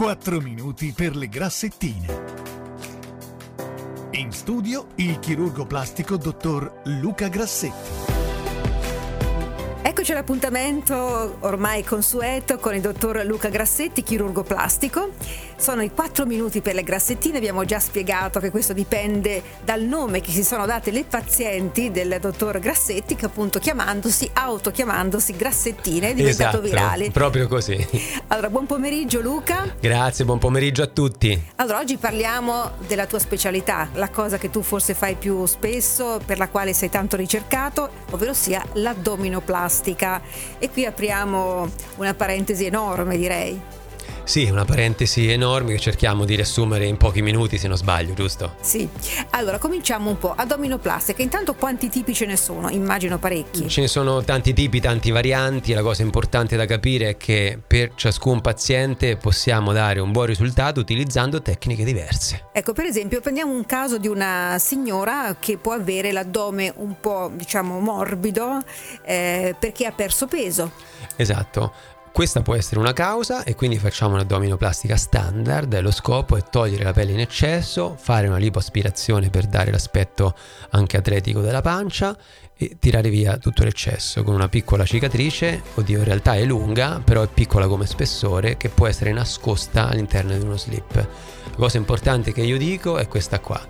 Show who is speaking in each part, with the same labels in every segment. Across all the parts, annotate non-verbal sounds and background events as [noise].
Speaker 1: 4 minuti per le grassettine. In studio il chirurgo plastico dottor Luca Grassetti.
Speaker 2: Eccoci all'appuntamento ormai consueto con il dottor Luca Grassetti, chirurgo plastico. Sono i 4 minuti per le grassettine, abbiamo già spiegato che questo dipende dal nome che si sono date le pazienti del dottor Grassetti che appunto chiamandosi, autochiamandosi Grassettine è diventato
Speaker 3: esatto,
Speaker 2: virale.
Speaker 3: Proprio così.
Speaker 2: Allora, buon pomeriggio Luca.
Speaker 3: Grazie, buon pomeriggio a tutti.
Speaker 2: Allora, oggi parliamo della tua specialità, la cosa che tu forse fai più spesso, per la quale sei tanto ricercato, ovvero sia l'addominoplastica. E qui apriamo una parentesi enorme, direi.
Speaker 3: Sì, una parentesi enorme che cerchiamo di riassumere in pochi minuti se non sbaglio, giusto?
Speaker 2: Sì. Allora, cominciamo un po'. Addominoplastica, intanto quanti tipi ce ne sono? Immagino parecchi.
Speaker 3: Ce ne sono tanti tipi, tanti varianti. La cosa importante da capire è che per ciascun paziente possiamo dare un buon risultato utilizzando tecniche diverse.
Speaker 2: Ecco, per esempio, prendiamo un caso di una signora che può avere l'addome un po', diciamo, morbido eh, perché ha perso peso.
Speaker 3: Esatto. Questa può essere una causa e quindi facciamo un'addominoplastica standard. Lo scopo è togliere la pelle in eccesso, fare una lipoaspirazione per dare l'aspetto anche atletico della pancia e tirare via tutto l'eccesso con una piccola cicatrice, oddio in realtà è lunga, però è piccola come spessore, che può essere nascosta all'interno di uno slip. La cosa importante che io dico è questa qua.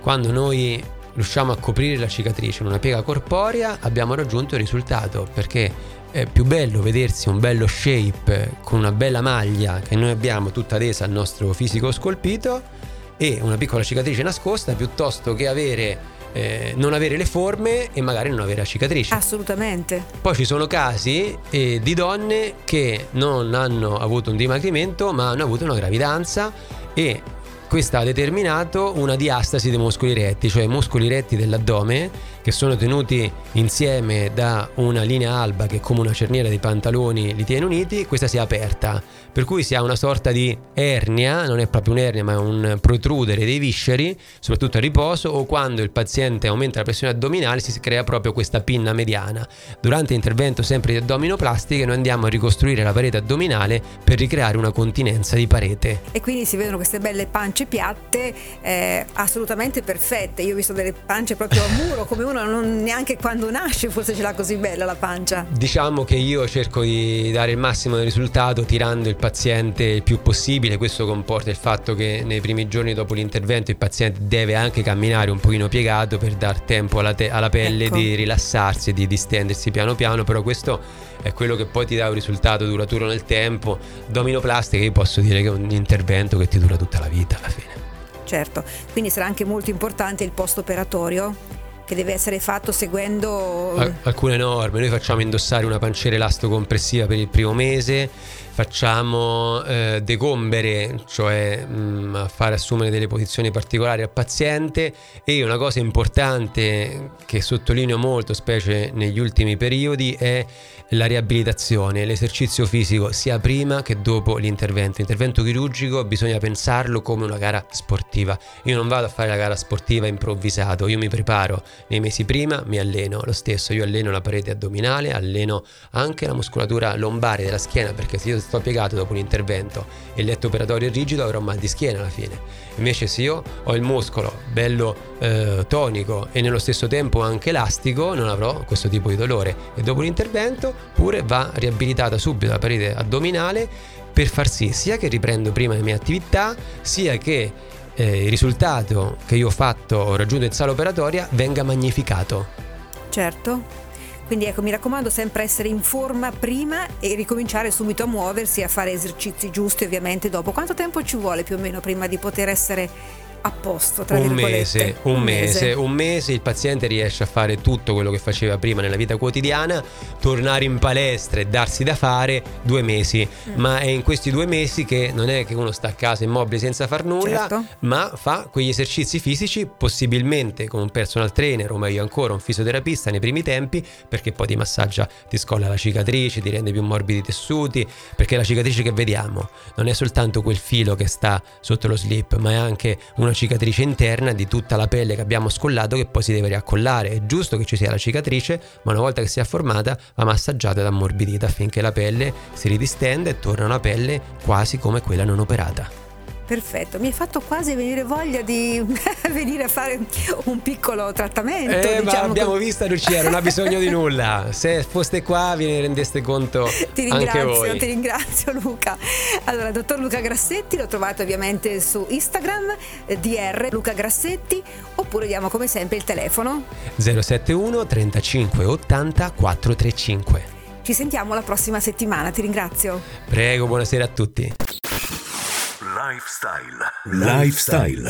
Speaker 3: Quando noi riusciamo a coprire la cicatrice in una piega corporea abbiamo raggiunto il risultato perché è più bello vedersi un bello shape con una bella maglia che noi abbiamo tutta adesa al nostro fisico scolpito e una piccola cicatrice nascosta piuttosto che avere eh, non avere le forme e magari non avere la cicatrice.
Speaker 2: Assolutamente.
Speaker 3: Poi ci sono casi eh, di donne che non hanno avuto un dimagrimento ma hanno avuto una gravidanza e questo ha determinato una diastasi dei muscoli retti, cioè i muscoli retti dell'addome che sono tenuti insieme da una linea alba che come una cerniera dei pantaloni li tiene uniti, questa si è aperta, per cui si ha una sorta di ernia, non è proprio un'ernia ma è un protrudere dei visceri, soprattutto a riposo o quando il paziente aumenta la pressione addominale si crea proprio questa pinna mediana. Durante l'intervento sempre di addominoplastiche noi andiamo a ricostruire la parete addominale per ricreare una continenza di parete.
Speaker 2: E quindi si vedono queste belle pance piatte eh, assolutamente perfette. Io ho visto delle pance proprio a muro come uno non neanche quando nasce forse ce l'ha così bella la pancia.
Speaker 3: Diciamo che io cerco di dare il massimo del risultato tirando il paziente il più possibile, questo comporta il fatto che nei primi giorni dopo l'intervento il paziente deve anche camminare un pochino piegato per dar tempo alla, te- alla pelle ecco. di rilassarsi e di distendersi piano piano, però questo è quello che poi ti dà un risultato duraturo nel tempo. Dominoplastica io posso dire che è un intervento che ti dura tutta la vita alla fine.
Speaker 2: Certo, quindi sarà anche molto importante il post operatorio che deve essere fatto seguendo
Speaker 3: alcune norme. Noi facciamo indossare una panciera elastocompressiva per il primo mese, facciamo eh, decombere, cioè mh, mm, fare assumere delle posizioni particolari al paziente e una cosa importante che sottolineo molto, specie negli ultimi periodi, è la riabilitazione, l'esercizio fisico sia prima che dopo l'intervento. L'intervento chirurgico bisogna pensarlo come una gara sportiva. Io non vado a fare la gara sportiva improvvisato, io mi preparo nei mesi prima, mi alleno lo stesso, io alleno la parete addominale, alleno anche la muscolatura lombare della schiena perché se io sto piegato dopo un intervento e il letto operatorio è rigido avrò mal di schiena alla fine. Invece se io ho il muscolo bello eh, tonico e nello stesso tempo anche elastico non avrò questo tipo di dolore e dopo l'intervento pure va riabilitata subito la parete addominale per far sì sia che riprendo prima le mie attività sia che eh, il risultato che io ho fatto, ho raggiunto in sala operatoria, venga magnificato.
Speaker 2: Certo. Quindi ecco, mi raccomando sempre essere in forma prima e ricominciare subito a muoversi, a fare esercizi giusti ovviamente dopo. Quanto tempo ci vuole più o meno prima di poter essere a posto, tra
Speaker 3: un mese, un, un mese, mese, un mese il paziente riesce a fare tutto quello che faceva prima nella vita quotidiana, tornare in palestra e darsi da fare due mesi, mm. ma è in questi due mesi che non è che uno sta a casa immobile senza far nulla, certo. ma fa quegli esercizi fisici possibilmente con un personal trainer o meglio ancora un fisioterapista nei primi tempi, perché poi ti massaggia, ti scolla la cicatrice, ti rende più morbidi i tessuti, perché la cicatrice che vediamo non è soltanto quel filo che sta sotto lo slip, ma è anche una una cicatrice interna di tutta la pelle che abbiamo scollato che poi si deve riaccollare. È giusto che ci sia la cicatrice, ma una volta che sia formata va massaggiata ed ammorbidita affinché la pelle si ridistenda e torna una pelle quasi come quella non operata.
Speaker 2: Perfetto, mi hai fatto quasi venire voglia di [laughs] venire a fare un piccolo trattamento.
Speaker 3: Eh,
Speaker 2: diciamo
Speaker 3: ma abbiamo così. visto Lucia, non ha bisogno di nulla. Se foste qua vi ne rendeste conto
Speaker 2: ti
Speaker 3: anche voi.
Speaker 2: Ti ringrazio Luca. Allora, dottor Luca Grassetti, lo trovate ovviamente su Instagram, eh, DR Luca Grassetti, oppure diamo come sempre il telefono
Speaker 3: 071 35 80 435.
Speaker 2: Ci sentiamo la prossima settimana, ti ringrazio.
Speaker 3: Prego, buonasera a tutti.
Speaker 1: Lifestyle. Lifestyle.